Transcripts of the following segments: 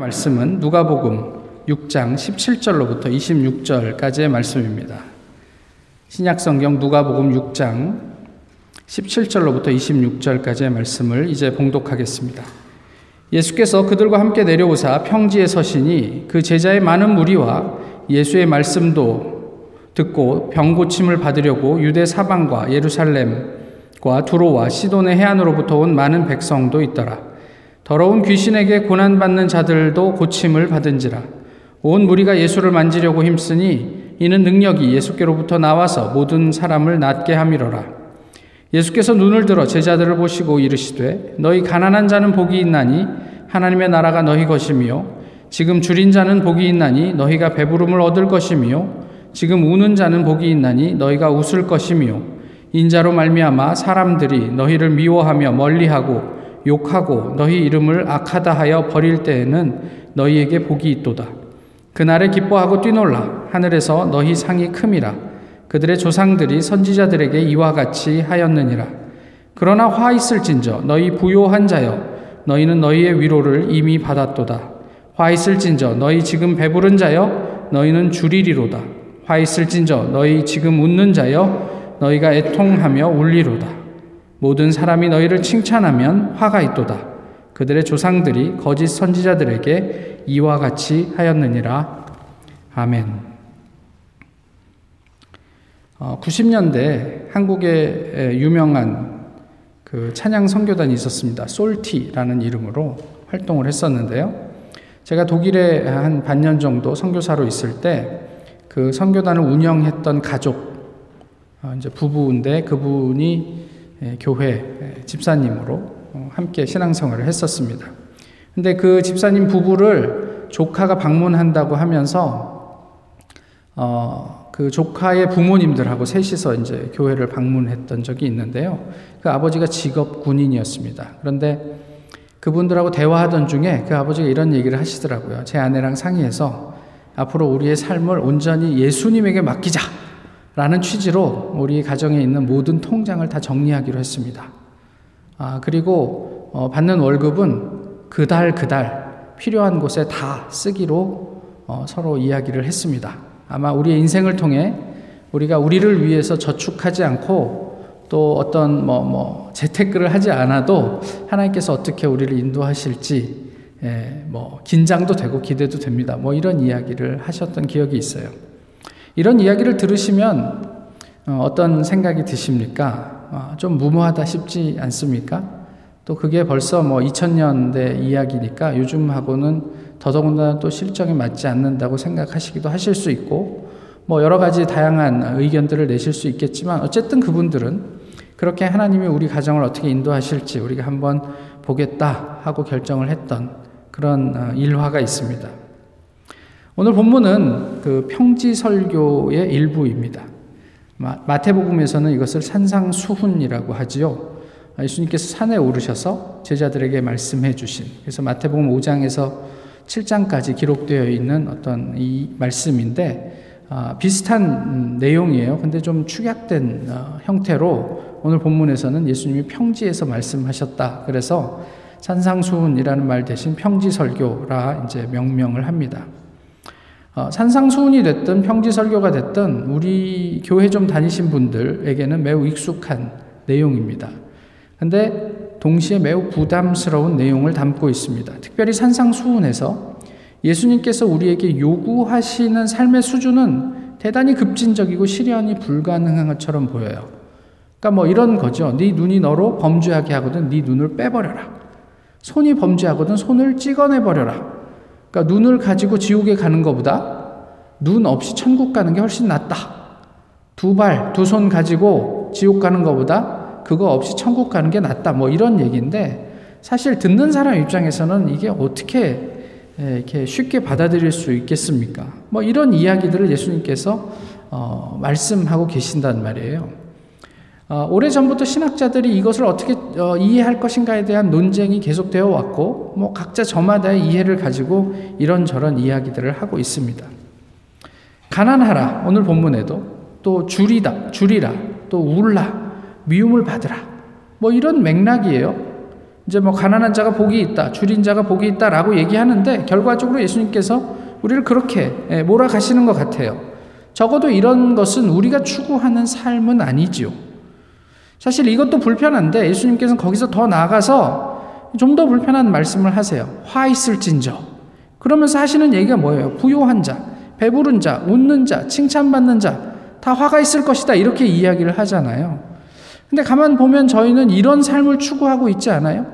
말씀은 누가복음 6장 17절로부터 26절까지의 말씀입니다. 신약성경 누가복음 6장 17절로부터 26절까지의 말씀을 이제 봉독하겠습니다. 예수께서 그들과 함께 내려오사 평지에 서시니 그 제자의 많은 무리와 예수의 말씀도 듣고 병 고침을 받으려고 유대 사방과 예루살렘과 두로와 시돈의 해안으로부터 온 많은 백성도 있더라. 더러운 귀신에게 고난받는 자들도 고침을 받은지라. 온 무리가 예수를 만지려고 힘쓰니 이는 능력이 예수께로부터 나와서 모든 사람을 낫게 함이로라. 예수께서 눈을 들어 제자들을 보시고 이르시되 너희 가난한 자는 복이 있나니 하나님의 나라가 너희 것이며 지금 줄인 자는 복이 있나니 너희가 배부름을 얻을 것이며 지금 우는 자는 복이 있나니 너희가 웃을 것이며 인자로 말미암아 사람들이 너희를 미워하며 멀리하고 욕하고 너희 이름을 악하다 하여 버릴 때에는 너희에게 복이 있도다. 그날에 기뻐하고 뛰놀라 하늘에서 너희 상이 큼이라 그들의 조상들이 선지자들에게 이와 같이 하였느니라. 그러나 화 있을진저 너희 부요한 자여 너희는 너희의 위로를 이미 받았도다. 화 있을진저 너희 지금 배부른 자여 너희는 주리리로다. 화 있을진저 너희 지금 웃는 자여 너희가 애통하며 울리로다. 모든 사람이 너희를 칭찬하면 화가 있도다. 그들의 조상들이 거짓 선지자들에게 이와 같이 하였느니라. 아멘. 90년대 어, 한국에 유명한 그 찬양 선교단이 있었습니다. 솔티라는 이름으로 활동을 했었는데요. 제가 독일에 한 반년 정도 선교사로 있을 때 그 선교단을 운영했던 가족, 어, 이제 부부인데 그분이 예, 교회 예, 집사님으로 어, 함께 신앙생활을 했었습니다. 근데 그 집사님 부부를 조카가 방문한다고 하면서 어, 그 조카의 부모님들하고 셋이서 이제 교회를 방문했던 적이 있는데요. 그 아버지가 직업 군인이었습니다. 그런데 그분들하고 대화하던 중에 그 아버지가 이런 얘기를 하시더라고요. 제 아내랑 상의해서 앞으로 우리의 삶을 온전히 예수님에게 맡기자. 라는 취지로 우리 가정에 있는 모든 통장을 다 정리하기로 했습니다. 아, 그리고 어, 받는 월급은 그달 그달 필요한 곳에 다 쓰기로 어, 서로 이야기를 했습니다. 아마 우리의 인생을 통해 우리가 우리를 위해서 저축하지 않고 또 어떤 뭐, 뭐 재테크를 하지 않아도 하나님께서 어떻게 우리를 인도하실지 예, 뭐 긴장도 되고 기대도 됩니다. 뭐 이런 이야기를 하셨던 기억이 있어요. 이런 이야기를 들으시면 어, 어떤 생각이 드십니까? 어, 좀 무모하다 싶지 않습니까? 또 그게 벌써 뭐 2000년대 이야기니까 요즘하고는 더더군다나 또 실정에 맞지 않는다고 생각하시기도 하실 수 있고 뭐 여러 가지 다양한 의견들을 내실 수 있겠지만 어쨌든 그분들은 그렇게 하나님이 우리 가정을 어떻게 인도하실지 우리가 한번 보겠다 하고 결정을 했던 그런 어, 일화가 있습니다. 오늘 본문은 그 평지 설교의 일부입니다. 마태복음에서는 이것을 산상수훈이라고 하지요. 예수님께서 산에 오르셔서 제자들에게 말씀해 주신 그래서 마태복음 5장에서 7장까지 기록되어 있는 어떤 이 말씀인데 아, 비슷한 내용이에요. 근데 좀 축약된 어, 형태로 오늘 본문에서는 예수님이 평지에서 말씀하셨다. 그래서 산상수훈이라는 말 대신 평지설교라 이제 명명을 합니다. 어, 산상수훈이 됐든 평지설교가 됐든 우리 교회 좀 다니신 분들에게는 매우 익숙한 내용입니다. 근데 동시에 매우 부담스러운 내용을 담고 있습니다. 특별히 산상수훈에서 예수님께서 우리에게 요구하시는 삶의 수준은 대단히 급진적이고 실현이 불가능한 것처럼 보여요. 그러니까 뭐 이런 거죠. 네 눈이 너로 범죄하게 하거든 네 눈을 빼버려라. 손이 범죄하거든 손을 찍어내 버려라. 그러니까 눈을 가지고 지옥에 가는 것보다 눈 없이 천국 가는 게 훨씬 낫다. 두 발, 두 손 가지고 지옥 가는 것보다 그거 없이 천국 가는 게 낫다. 뭐 이런 얘기인데 사실 듣는 사람 입장에서는 이게 어떻게 이렇게 쉽게 받아들일 수 있겠습니까? 뭐 이런 이야기들을 예수님께서 어, 말씀하고 계신단 말이에요. 어, 오래전부터 신학자들이 이것을 어떻게 어, 이해할 것인가에 대한 논쟁이 계속되어 왔고, 뭐 각자 저마다의 이해를 가지고 이런저런 이야기들을 하고 있습니다. 가난하라, 오늘 본문에도 또 줄이다, 줄이라, 또 울라, 미움을 받으라. 뭐 이런 맥락이에요. 이제 뭐 가난한 자가 복이 있다, 줄인 자가 복이 있다라고 얘기하는데 결과적으로 예수님께서 우리를 그렇게 예, 몰아가시는 것 같아요. 적어도 이런 것은 우리가 추구하는 삶은 아니지요. 사실 이것도 불편한데 예수님께서는 거기서 더 나아가서 좀 더 불편한 말씀을 하세요. 화 있을진저. 그러면서 하시는 얘기가 뭐예요? 부요한 자, 배부른 자, 웃는 자, 칭찬받는 자, 다 화가 있을 것이다. 이렇게 이야기를 하잖아요. 근데 가만 보면 저희는 이런 삶을 추구하고 있지 않아요?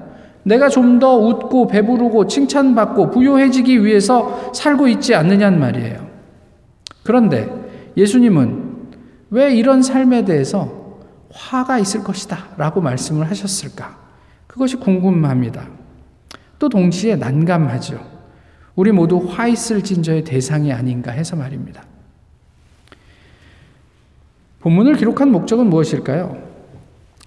내가 좀 더 웃고 배부르고 칭찬받고 부요해지기 위해서 살고 있지 않느냐는 말이에요. 그런데 예수님은 왜 이런 삶에 대해서 화가 있을 것이다 라고 말씀을 하셨을까? 그것이 궁금합니다. 또 동시에 난감하죠. 우리 모두 화 있을 진저의 대상이 아닌가 해서 말입니다. 본문을 기록한 목적은 무엇일까요?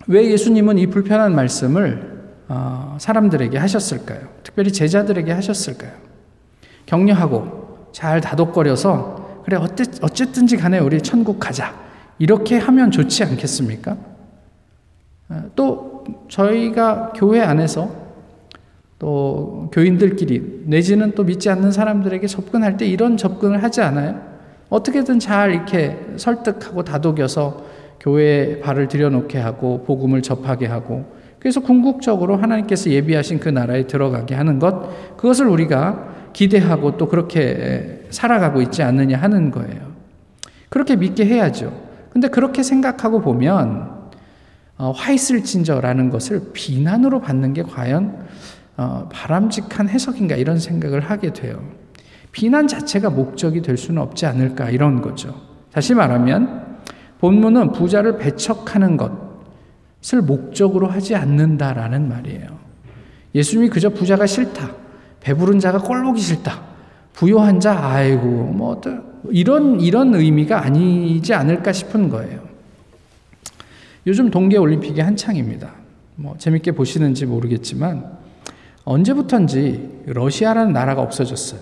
왜 예수님은 이 불편한 말씀을 어, 사람들에게 하셨을까요? 특별히 제자들에게 하셨을까요? 격려하고 잘 다독거려서 그래 어쨌든지 간에 우리 천국 가자 이렇게 하면 좋지 않겠습니까? 어, 또 저희가 교회 안에서 또 교인들끼리 내지는 또 믿지 않는 사람들에게 접근할 때 이런 접근을 하지 않아요? 어떻게든 잘 이렇게 설득하고 다독여서 교회에 발을 들여놓게 하고 복음을 접하게 하고 그래서 궁극적으로 하나님께서 예비하신 그 나라에 들어가게 하는 것, 그것을 우리가 기대하고 또 그렇게 살아가고 있지 않느냐 하는 거예요. 그렇게 믿게 해야죠. 근데 그렇게 생각하고 보면, 어, 화 있을 진저라는 것을 비난으로 받는 게 과연 어, 바람직한 해석인가 이런 생각을 하게 돼요. 비난 자체가 목적이 될 수는 없지 않을까 이런 거죠. 다시 말하면 본문은 부자를 배척하는 것, 을 목적으로 하지 않는다라는 말이에요. 예수님이 그저 부자가 싫다. 배부른 자가 꼴 보기 싫다. 부요한 자, 아이고, 뭐, 이런, 이런 의미가 아니지 않을까 싶은 거예요. 요즘 동계 올림픽이 한창입니다. 뭐, 재밌게 보시는지 모르겠지만, 언제부턴지 러시아라는 나라가 없어졌어요.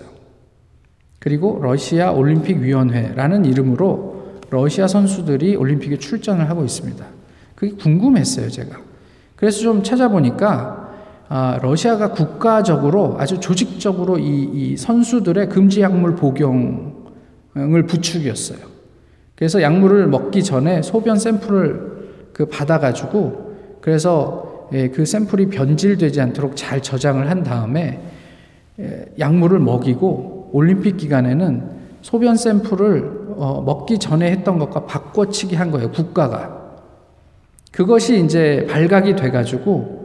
그리고 러시아 올림픽 위원회라는 이름으로 러시아 선수들이 올림픽에 출전을 하고 있습니다. 그게 궁금했어요, 제가. 그래서 좀 찾아보니까 아, 러시아가 국가적으로 아주 조직적으로 이, 이 선수들의 금지 약물 복용을 부추겼어요. 그래서 약물을 먹기 전에 소변 샘플을 그 받아가지고 그래서 예, 그 샘플이 변질되지 않도록 잘 저장을 한 다음에 예, 약물을 먹이고 올림픽 기간에는 소변 샘플을 어, 먹기 전에 했던 것과 바꿔치기 한 거예요, 국가가. 그것이 이제 발각이 돼가지고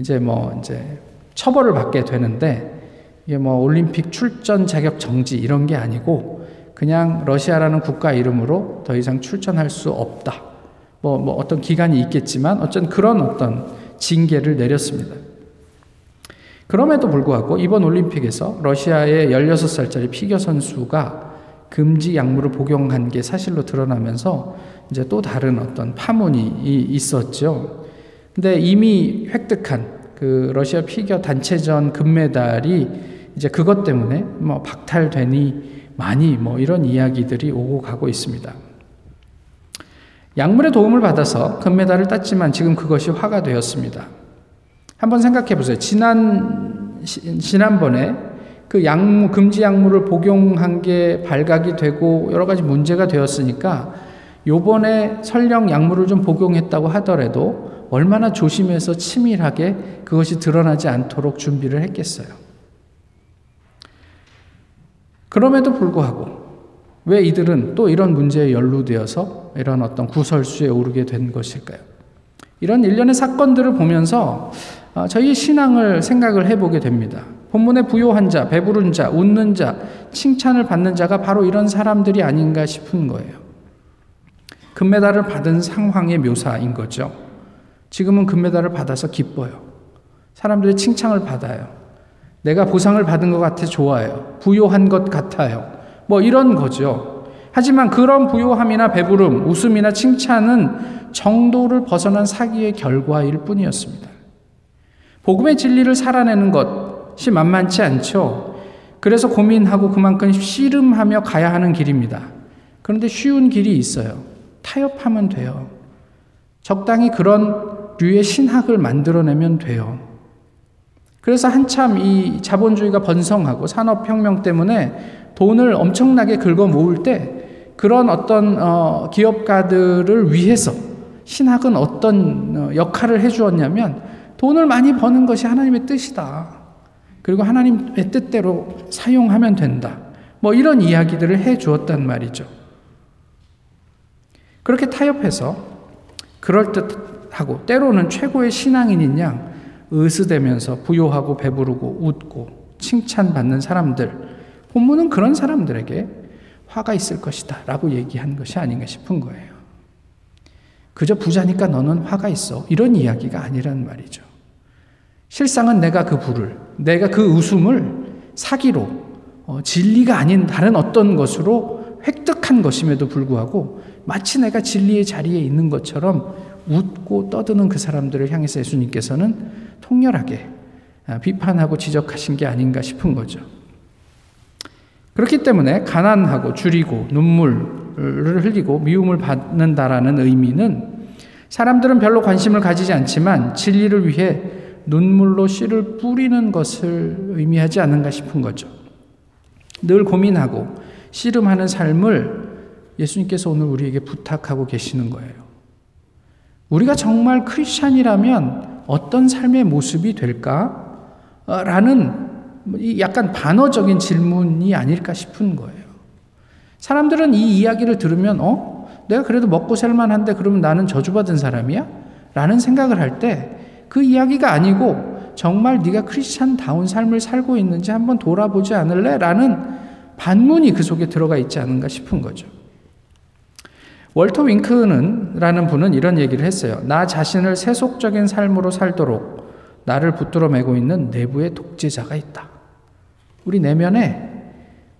이제 뭐 이제 처벌을 받게 되는데 이게 뭐 올림픽 출전 자격 정지 이런 게 아니고 그냥 러시아라는 국가 이름으로 더 이상 출전할 수 없다. 뭐, 뭐 어떤 기간이 있겠지만 어쩐 그런 어떤 징계를 내렸습니다. 그럼에도 불구하고 이번 올림픽에서 러시아의 16살짜리 피겨 선수가 금지 약물을 복용한 게 사실로 드러나면서 이제 또 다른 어떤 파문이 있었죠. 근데 이미 획득한 그 러시아 피겨 단체전 금메달이 이제 그것 때문에 뭐 박탈되니 많이 뭐 이런 이야기들이 오고 가고 있습니다. 약물의 도움을 받아서 금메달을 땄지만 지금 그것이 화가 되었습니다. 한번 생각해 보세요. 지난 지난번에 그 약물 금지 약물을 복용한 게 발각이 되고 여러 가지 문제가 되었으니까 요번에 설령 약물을 좀 복용했다고 하더라도 얼마나 조심해서 치밀하게 그것이 드러나지 않도록 준비를 했겠어요. 그럼에도 불구하고 왜 이들은 또 이런 문제에 연루되어서 이런 어떤 구설수에 오르게 된 것일까요? 이런 일련의 사건들을 보면서 어, 저희 신앙을 생각을 해보게 됩니다. 본문의 부요한 자, 배부른 자, 웃는 자, 칭찬을 받는 자가 바로 이런 사람들이 아닌가 싶은 거예요. 금메달을 받은 상황의 묘사인 거죠. 지금은 금메달을 받아서 기뻐요. 사람들의 칭찬을 받아요. 내가 보상을 받은 것 같아 좋아요. 부요한 것 같아요. 뭐 이런 거죠. 하지만 그런 부요함이나 배부름, 웃음이나 칭찬은 정도를 벗어난 사기의 결과일 뿐이었습니다. 복음의 진리를 살아내는 것, 시 만만치 않죠. 그래서 고민하고 그만큼 씨름하며 가야 하는 길입니다. 그런데 쉬운 길이 있어요. 타협하면 돼요. 적당히 그런 류의 신학을 만들어내면 돼요. 그래서 한참 이 자본주의가 번성하고 산업혁명 때문에 돈을 엄청나게 긁어 모을 때 그런 어떤 어, 기업가들을 위해서 신학은 어떤 어, 역할을 해주었냐면 돈을 많이 버는 것이 하나님의 뜻이다. 그리고 하나님의 뜻대로 사용하면 된다. 뭐 이런 이야기들을 해 주었단 말이죠. 그렇게 타협해서 그럴듯 하고 때로는 최고의 신앙인인 양 으스대면서 부요하고 배부르고 웃고 칭찬받는 사람들 본문은 그런 사람들에게 화가 있을 것이다 라고 얘기한 것이 아닌가 싶은 거예요. 그저 부자니까 너는 화가 있어. 이런 이야기가 아니란 말이죠. 실상은 내가 그 부를, 내가 그 웃음을 사기로, 어, 진리가 아닌 다른 어떤 것으로 획득한 것임에도 불구하고 마치 내가 진리의 자리에 있는 것처럼 웃고 떠드는 그 사람들을 향해서 예수님께서는 통렬하게 아, 비판하고 지적하신 게 아닌가 싶은 거죠. 그렇기 때문에 가난하고 줄이고 눈물을 흘리고 미움을 받는다라는 의미는 사람들은 별로 관심을 가지지 않지만 진리를 위해 눈물로 씨를 뿌리는 것을 의미하지 않는가 싶은 거죠. 늘 고민하고 씨름하는 삶을 예수님께서 오늘 우리에게 부탁하고 계시는 거예요. 우리가 정말 크리스찬이라면 어떤 삶의 모습이 될까? 라는 약간 반어적인 질문이 아닐까 싶은 거예요. 사람들은 이 이야기를 들으면, 어? 내가 그래도 먹고 살만한데 그러면 나는 저주받은 사람이야? 라는 생각을 할 때 그 이야기가 아니고 정말 네가 크리스찬다운 삶을 살고 있는지 한번 돌아보지 않을래? 라는 반문이 그 속에 들어가 있지 않은가 싶은 거죠. 월터 윙크는 라는 분은 이런 얘기를 했어요. 나 자신을 세속적인 삶으로 살도록 나를 붙들어 매고 있는 내부의 독재자가 있다. 우리 내면에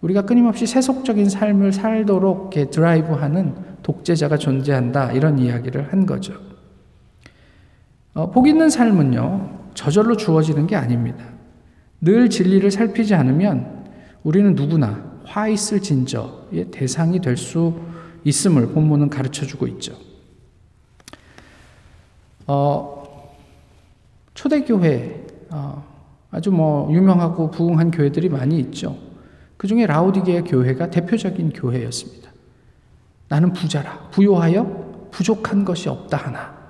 우리가 끊임없이 세속적인 삶을 살도록 드라이브하는 독재자가 존재한다. 이런 이야기를 한 거죠. 어, 복 있는 삶은요, 저절로 주어지는 게 아닙니다. 늘 진리를 살피지 않으면 우리는 누구나 화 있을 진저의 대상이 될수 있음을 본문은 가르쳐 주고 있죠. 어, 초대교회, 어, 아주 뭐 유명하고 부흥한 교회들이 많이 있죠. 그 중에 라우디게의 교회가 대표적인 교회였습니다. 나는 부자라, 부요하여 부족한 것이 없다 하나.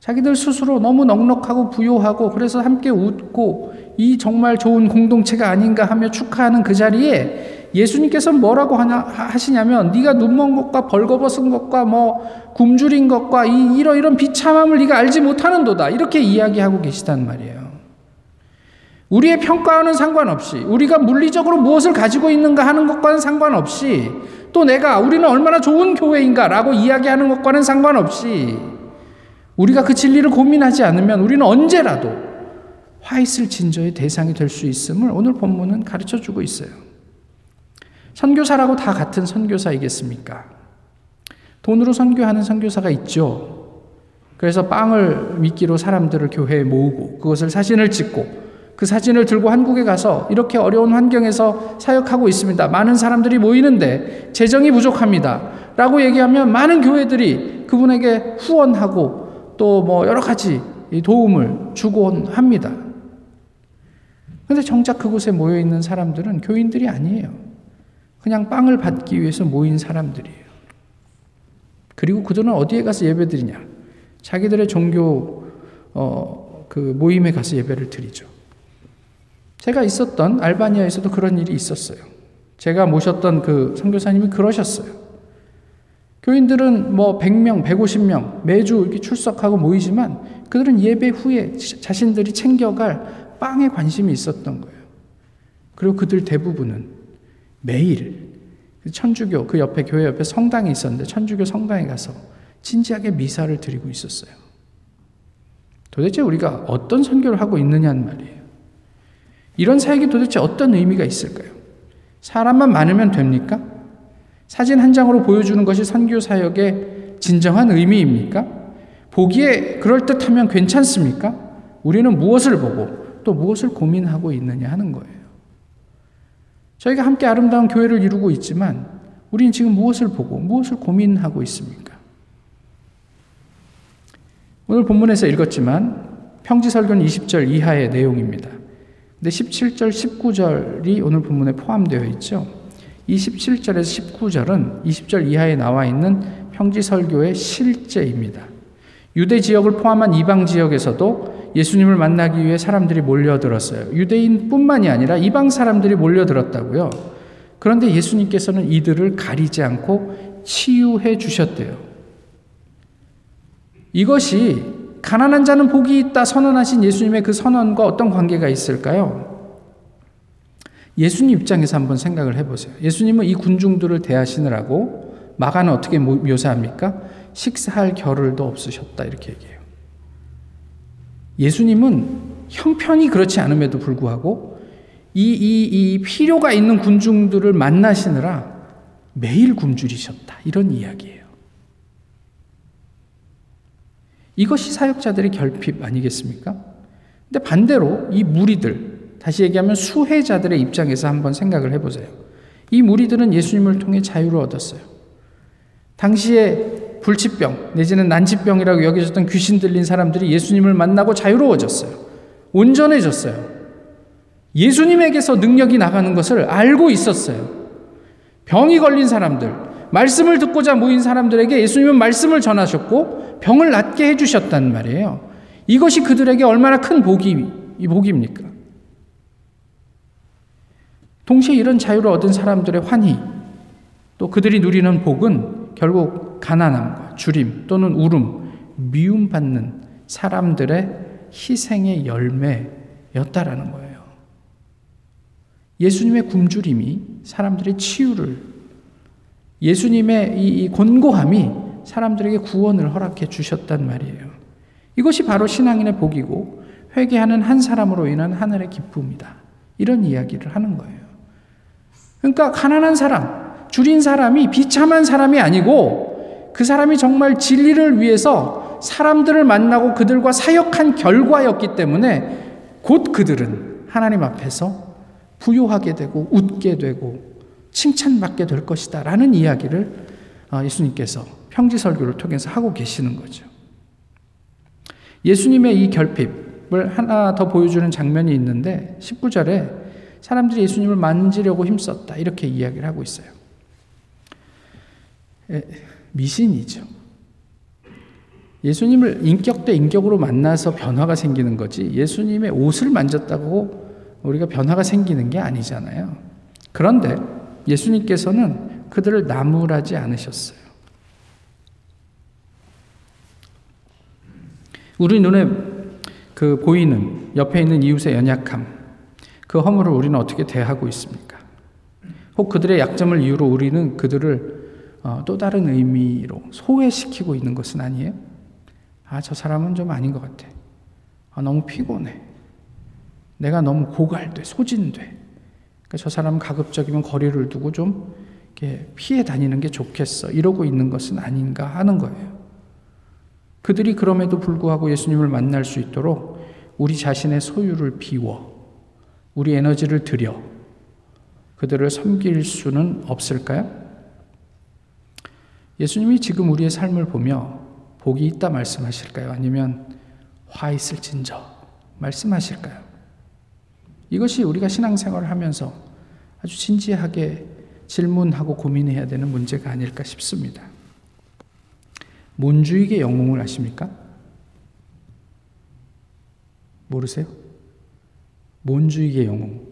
자기들 스스로 너무 넉넉하고 부요하고 그래서 함께 웃고 이 정말 좋은 공동체가 아닌가 하며 축하하는 그 자리에 예수님께서 뭐라고 하냐, 하시냐면 네가 눈먼 것과 벌거벗은 것과 뭐 굶주린 것과 이, 이러 이런 비참함을 네가 알지 못하는도다 이렇게 이야기하고 계시단 말이에요. 우리의 평가와는 상관없이 우리가 물리적으로 무엇을 가지고 있는가 하는 것과는 상관없이 또 내가 우리는 얼마나 좋은 교회인가라고 이야기하는 것과는 상관없이 우리가 그 진리를 고민하지 않으면 우리는 언제라도 화 있을 진저의 대상이 될 수 있음을 오늘 본문은 가르쳐 주고 있어요. 선교사라고 다 같은 선교사이겠습니까? 돈으로 선교하는 선교사가 있죠. 그래서 빵을 미끼로 사람들을 교회에 모으고 그것을 사진을 찍고 그 사진을 들고 한국에 가서 이렇게 어려운 환경에서 사역하고 있습니다. 많은 사람들이 모이는데 재정이 부족합니다. 라고 얘기하면 많은 교회들이 그분에게 후원하고 또 뭐 여러 가지 도움을 주곤 합니다. 근데 정작 그곳에 모여 있는 사람들은 교인들이 아니에요. 그냥 빵을 받기 위해서 모인 사람들이에요. 그리고 그들은 어디에 가서 예배드리냐? 자기들의 종교 어, 그 모임에 가서 예배를 드리죠. 제가 있었던 알바니아에서도 그런 일이 있었어요. 제가 모셨던 그 선교사님이 그러셨어요. 교인들은 뭐 100명, 150명 매주 이렇게 출석하고 모이지만 그들은 예배 후에 자신들이 챙겨갈 빵에 관심이 있었던 거예요. 그리고 그들 대부분은 매일 그 천주교 그 옆에 교회 옆에 성당이 있었는데 천주교 성당에 가서 진지하게 미사를 드리고 있었어요. 도대체 우리가 어떤 선교를 하고 있느냐는 말이에요. 이런 사역이 도대체 어떤 의미가 있을까요? 사람만 많으면 됩니까? 사진 한 장으로 보여주는 것이 선교 사역의 진정한 의미입니까? 보기에 그럴듯하면 괜찮습니까? 우리는 무엇을 보고 또 무엇을 고민하고 있느냐 하는 거예요. 저희가 함께 아름다운 교회를 이루고 있지만 우리는 지금 무엇을 보고 무엇을 고민하고 있습니까? 오늘 본문에서 읽었지만 평지 설교는 20절 이하의 내용입니다. 근데 17절, 19절이 오늘 본문에 포함되어 있죠. 27절에서 19절은 20절 이하에 나와 있는 평지 설교의 실제입니다. 유대 지역을 포함한 이방 지역에서도 예수님을 만나기 위해 사람들이 몰려들었어요. 유대인뿐만이 아니라 이방 사람들이 몰려들었다고요. 그런데 예수님께서는 이들을 가리지 않고 치유해 주셨대요. 이것이 가난한 자는 복이 있다 선언하신 예수님의 그 선언과 어떤 관계가 있을까요? 예수님 입장에서 한번 생각을 해보세요. 예수님은 이 군중들을 대하시느라고 마가는 어떻게 묘사합니까? 식사할 겨를도 없으셨다 이렇게 얘기해요. 예수님은 형편이 그렇지 않음에도 불구하고 이, 이, 이 필요가 있는 군중들을 만나시느라 매일 굶주리셨다. 이런 이야기예요. 이것이 사역자들의 결핍 아니겠습니까? 근데 반대로 이 무리들, 다시 얘기하면 수혜자들의 입장에서 한번 생각을 해보세요. 이 무리들은 예수님을 통해 자유를 얻었어요. 당시에 불치병 내지는 난치병이라고 여겨졌던 귀신 들린 사람들이 예수님을 만나고 자유로워졌어요. 온전해졌어요. 예수님에게서 능력이 나가는 것을 알고 있었어요. 병이 걸린 사람들, 말씀을 듣고자 모인 사람들에게 예수님은 말씀을 전하셨고 병을 낫게 해주셨단 말이에요. 이것이 그들에게 얼마나 큰 복이, 복입니까? 동시에 이런 자유를 얻은 사람들의 환희, 또 그들이 누리는 복은 결국 가난함과 주림 또는 울음, 미움받는 사람들의 희생의 열매였다라는 거예요. 예수님의 굶주림이 사람들의 치유를 예수님의 이 곤고함이 사람들에게 구원을 허락해 주셨단 말이에요. 이것이 바로 신앙인의 복이고 회개하는 한 사람으로 인한 하늘의 기쁨이다. 이런 이야기를 하는 거예요. 그러니까 가난한 사람, 줄인 사람이 비참한 사람이 아니고 그 사람이 정말 진리를 위해서 사람들을 만나고 그들과 사역한 결과였기 때문에 곧 그들은 하나님 앞에서 부유하게 되고 웃게 되고 칭찬받게 될 것이다. 라는 이야기를 어, 예수님께서 평지 설교를 통해서 하고 계시는 거죠. 예수님의 이 결핍을 하나 더 보여주는 장면이 있는데 19절에 사람들이 예수님을 만지려고 힘썼다. 이렇게 이야기를 하고 있어요. 미신이죠. 예수님을 인격 대 인격으로 만나서 변화가 생기는 거지 예수님의 옷을 만졌다고 우리가 변화가 생기는 게 아니잖아요. 그런데 예수님께서는 그들을 나무라지 않으셨어요. 우리 눈에 그 보이는 옆에 있는 이웃의 연약함, 그 허물을 우리는 어떻게 대하고 있습니까? 혹 그들의 약점을 이유로 우리는 그들을 어, 또 다른 의미로 소외시키고 있는 것은 아니에요? 아, 저 사람은 좀 아닌 것 같아. 아, 너무 피곤해. 내가 너무 고갈돼, 소진돼. 그러니까 저 사람은 가급적이면 거리를 두고 좀 피해 다니는 게 좋겠어. 이러고 있는 것은 아닌가 하는 거예요. 그들이 그럼에도 불구하고 예수님을 만날 수 있도록 우리 자신의 소유를 비워, 우리 에너지를 들여, 그들을 섬길 수는 없을까요? 예수님이 지금 우리의 삶을 보며 복이 있다 말씀하실까요? 아니면 화 있을진저 말씀하실까요? 이것이 우리가 신앙생활을 하면서 아주 진지하게 질문하고 고민해야 되는 문제가 아닐까 싶습니다. 몬주익의 영웅을 아십니까? 모르세요? 몬주익의 영웅.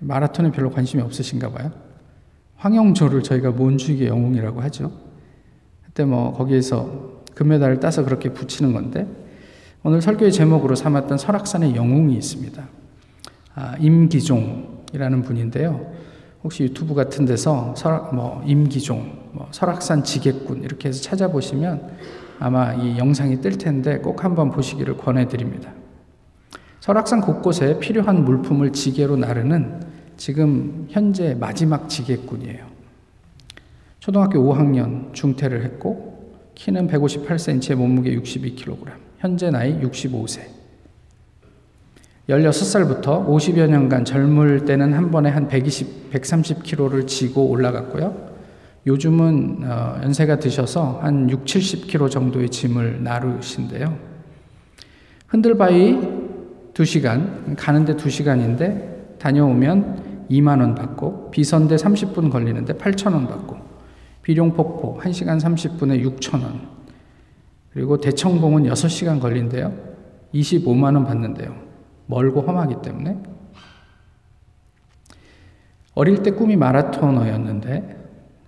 마라톤에 별로 관심이 없으신가 봐요. 황영조를 저희가 몬주익의 영웅이라고 하죠. 그때 뭐 거기에서 금메달을 따서 그렇게 붙이는 건데 오늘 설교의 제목으로 삼았던 설악산의 영웅이 있습니다. 아, 임기종이라는 분인데요. 혹시 유튜브 같은 데서 설악, 뭐 임기종, 뭐 설악산 지객군 이렇게 해서 찾아보시면 아마 이 영상이 뜰 텐데 꼭 한번 보시기를 권해드립니다. 설악산 곳곳에 필요한 물품을 지게로 나르는 지금 현재 마지막 지객군이에요. 초등학교 5학년 중퇴를 했고 키는 158cm, 몸무게 62kg. 현재 나이 65세. 16살부터 50여 년간 젊을 때는 한 번에 한 120, 130kg를 지고 올라갔고요. 요즘은 어, 연세가 드셔서 한 6, 70kg 정도의 짐을 나르신데요. 흔들바위 2시간, 가는데 2시간인데 다녀오면 2만원 받고, 비선대 30분 걸리는데 8천원 받고, 비룡폭포 1시간 30분에 6천원, 그리고 대청봉은 6시간 걸린대요. 25만원 받는데요. 멀고 험하기 때문에. 어릴 때 꿈이 마라토너였는데,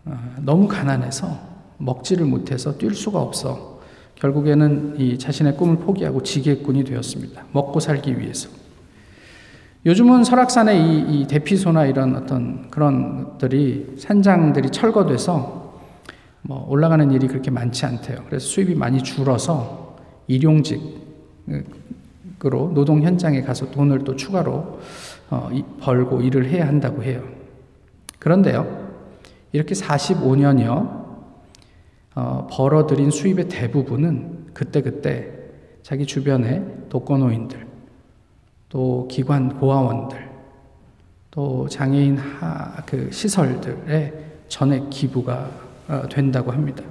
아, 너무 가난해서 먹지를 못해서 뛸 수가 없어. 결국에는 이 자신의 꿈을 포기하고 지게꾼이 되었습니다. 먹고 살기 위해서. 요즘은 설악산의 이, 이 대피소나 이런 어떤 그런 것들이 산장들이 철거돼서 뭐 올라가는 일이 그렇게 많지 않대요. 그래서 수입이 많이 줄어서 일용직으로 노동 현장에 가서 돈을 또 추가로 어, 벌고 일을 해야 한다고 해요. 그런데요, 이렇게 45년여 어, 벌어들인 수입의 대부분은 그때그때 자기 주변의 독거노인들, 또 기관 고아원들, 또 장애인 하, 그 시설들의 전액 기부가 어, 된다고 합니다.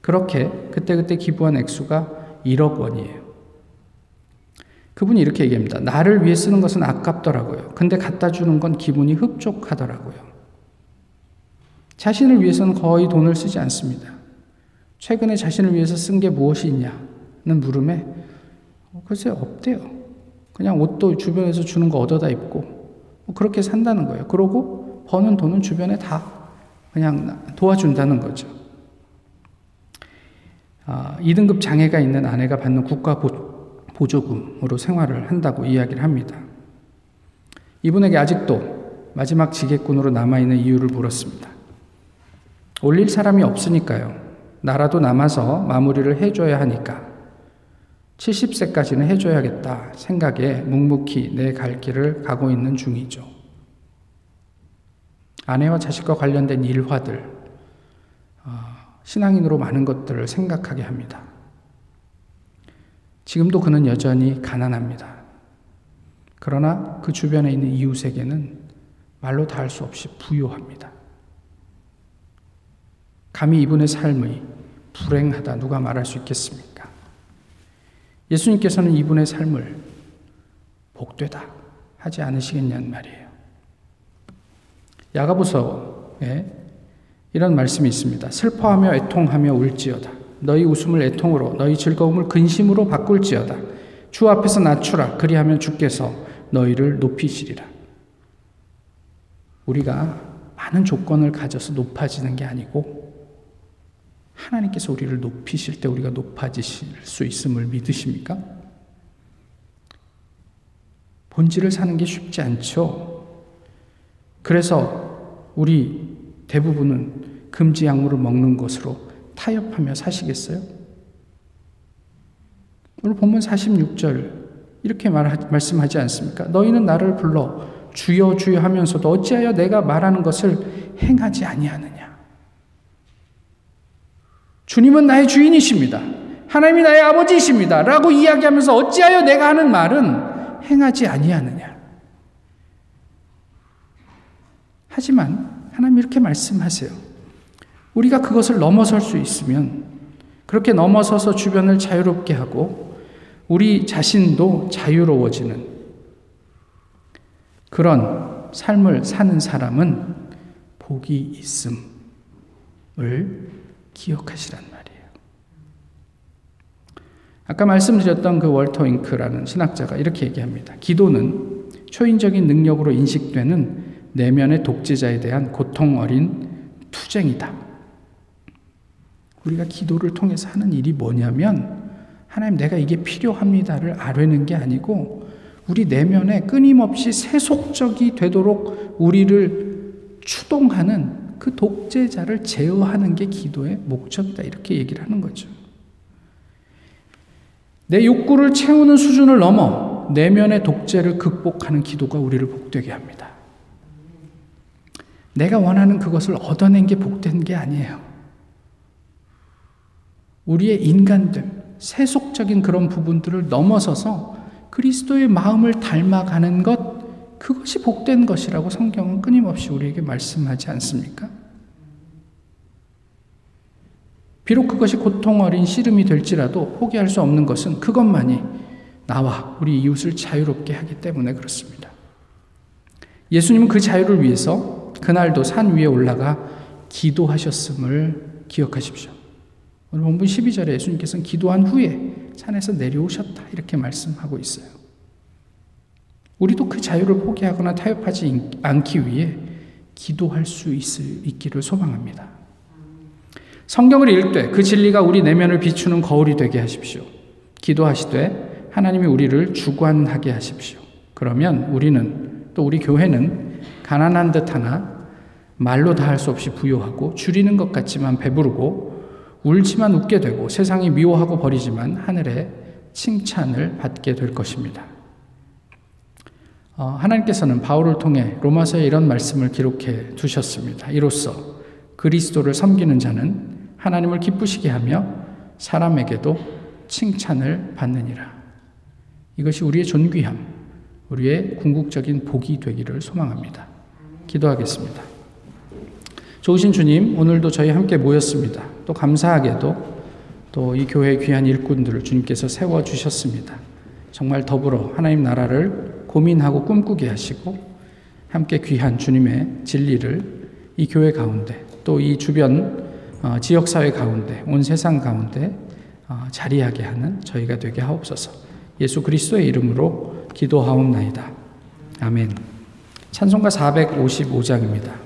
그렇게 그때그때 기부한 액수가 1억 원이에요. 그분이 이렇게 얘기합니다. 나를 위해 쓰는 것은 아깝더라고요. 근데 갖다 주는 건 기분이 흡족하더라고요. 자신을 위해서는 거의 돈을 쓰지 않습니다. 최근에 자신을 위해서 쓴 게 무엇이 있냐는 물음에 어, 글쎄 없대요. 그냥 옷도 주변에서 주는 거 얻어다 입고 뭐 그렇게 산다는 거예요. 그러고 버는 돈은 주변에 다 그냥 도와준다는 거죠. 아, 2등급 장애가 있는 아내가 받는 국가 보조금으로 생활을 한다고 이야기를 합니다. 이분에게 아직도 마지막 지게꾼으로 남아있는 이유를 물었습니다. 올릴 사람이 없으니까요. 나라도 남아서 마무리를 해줘야 하니까 70세까지는 해줘야겠다 생각에 묵묵히 내 갈 길을 가고 있는 중이죠. 아내와 자식과 관련된 일화들, 어, 신앙인으로 많은 것들을 생각하게 합니다. 지금도 그는 여전히 가난합니다. 그러나 그 주변에 있는 이웃에게는 말로 다 할 수 없이 부유합니다. 감히 이분의 삶의 불행하다 누가 말할 수 있겠습니까? 예수님께서는 이분의 삶을 복되다 하지 않으시겠냐는 말이에요. 야가보서에 이런 말씀이 있습니다. 슬퍼하며 애통하며 울지어다. 너희 웃음을 애통으로 너희 즐거움을 근심으로 바꿀지어다. 주 앞에서 낮추라. 그리하면 주께서 너희를 높이시리라. 우리가 많은 조건을 가져서 높아지는 게 아니고 하나님께서 우리를 높이실 때 우리가 높아지실 수 있음을 믿으십니까? 본질을 사는 게 쉽지 않죠. 그래서 우리 대부분은 금지 약물을 먹는 것으로 타협하며 사시겠어요? 오늘 본문 46절 이렇게 말, 말씀하지 않습니까? 너희는 나를 불러 주여 주여 하면서도 어찌하여 내가 말하는 것을 행하지 아니하느냐? 주님은 나의 주인이십니다. 하나님이 나의 아버지이십니다. 라고 이야기하면서 어찌하여 내가 하는 말은 행하지 아니하느냐. 하지만 하나님 이렇게 말씀하세요. 우리가 그것을 넘어설 수 있으면 그렇게 넘어서서 주변을 자유롭게 하고 우리 자신도 자유로워지는 그런 삶을 사는 사람은 복이 있음을 기억하시란 말이에요. 아까 말씀드렸던 그 월터 잉크라는 신학자가 이렇게 얘기합니다. 기도는 초인적인 능력으로 인식되는 내면의 독재자에 대한 고통 어린 투쟁이다. 우리가 기도를 통해서 하는 일이 뭐냐면 하나님 내가 이게 필요합니다를 아뢰는 게 아니고 우리 내면에 끊임없이 세속적이 되도록 우리를 추동하는 그 독재자를 제어하는 게 기도의 목적이다. 이렇게 얘기를 하는 거죠. 내 욕구를 채우는 수준을 넘어 내면의 독재를 극복하는 기도가 우리를 복되게 합니다. 내가 원하는 그것을 얻어낸 게 복된 게 아니에요. 우리의 인간됨, 세속적인 그런 부분들을 넘어서서 그리스도의 마음을 닮아가는 것, 그것이 복된 것이라고 성경은 끊임없이 우리에게 말씀하지 않습니까? 비록 그것이 고통 어린 씨름이 될지라도 포기할 수 없는 것은 그것만이 나와 우리 이웃을 자유롭게 하기 때문에 그렇습니다. 예수님은 그 자유를 위해서 그날도 산 위에 올라가 기도하셨음을 기억하십시오. 오늘 본문 12절에 예수님께서는 기도한 후에 산에서 내려오셨다 이렇게 말씀하고 있어요. 우리도 그 자유를 포기하거나 타협하지 않기 위해 기도할 수 있을, 있기를 소망합니다. 성경을 읽되 그 진리가 우리 내면을 비추는 거울이 되게 하십시오. 기도하시되 하나님이 우리를 주관하게 하십시오. 그러면 우리는 또 우리 교회는 가난한 듯 하나 말로 다 할 수 없이 부유하고 줄이는 것 같지만 배부르고 울지만 웃게 되고 세상이 미워하고 버리지만 하늘의 칭찬을 받게 될 것입니다. 어, 하나님께서는 바울을 통해 로마서에 이런 말씀을 기록해 두셨습니다. 이로써 그리스도를 섬기는 자는 하나님을 기쁘시게 하며 사람에게도 칭찬을 받느니라. 이것이 우리의 존귀함, 우리의 궁극적인 복이 되기를 소망합니다. 기도하겠습니다. 좋으신 주님, 오늘도 저희 함께 모였습니다. 또 감사하게도 또 이 교회 귀한 일꾼들을 주님께서 세워 주셨습니다. 정말 더불어 하나님 나라를 고민하고 꿈꾸게 하시고 함께 귀한 주님의 진리를 이 교회 가운데 또 이 주변 어, 지역사회 가운데 온 세상 가운데 어, 자리하게 하는 저희가 되게 하옵소서 예수 그리스도의 이름으로 기도하옵나이다. 아멘 찬송가 455장입니다.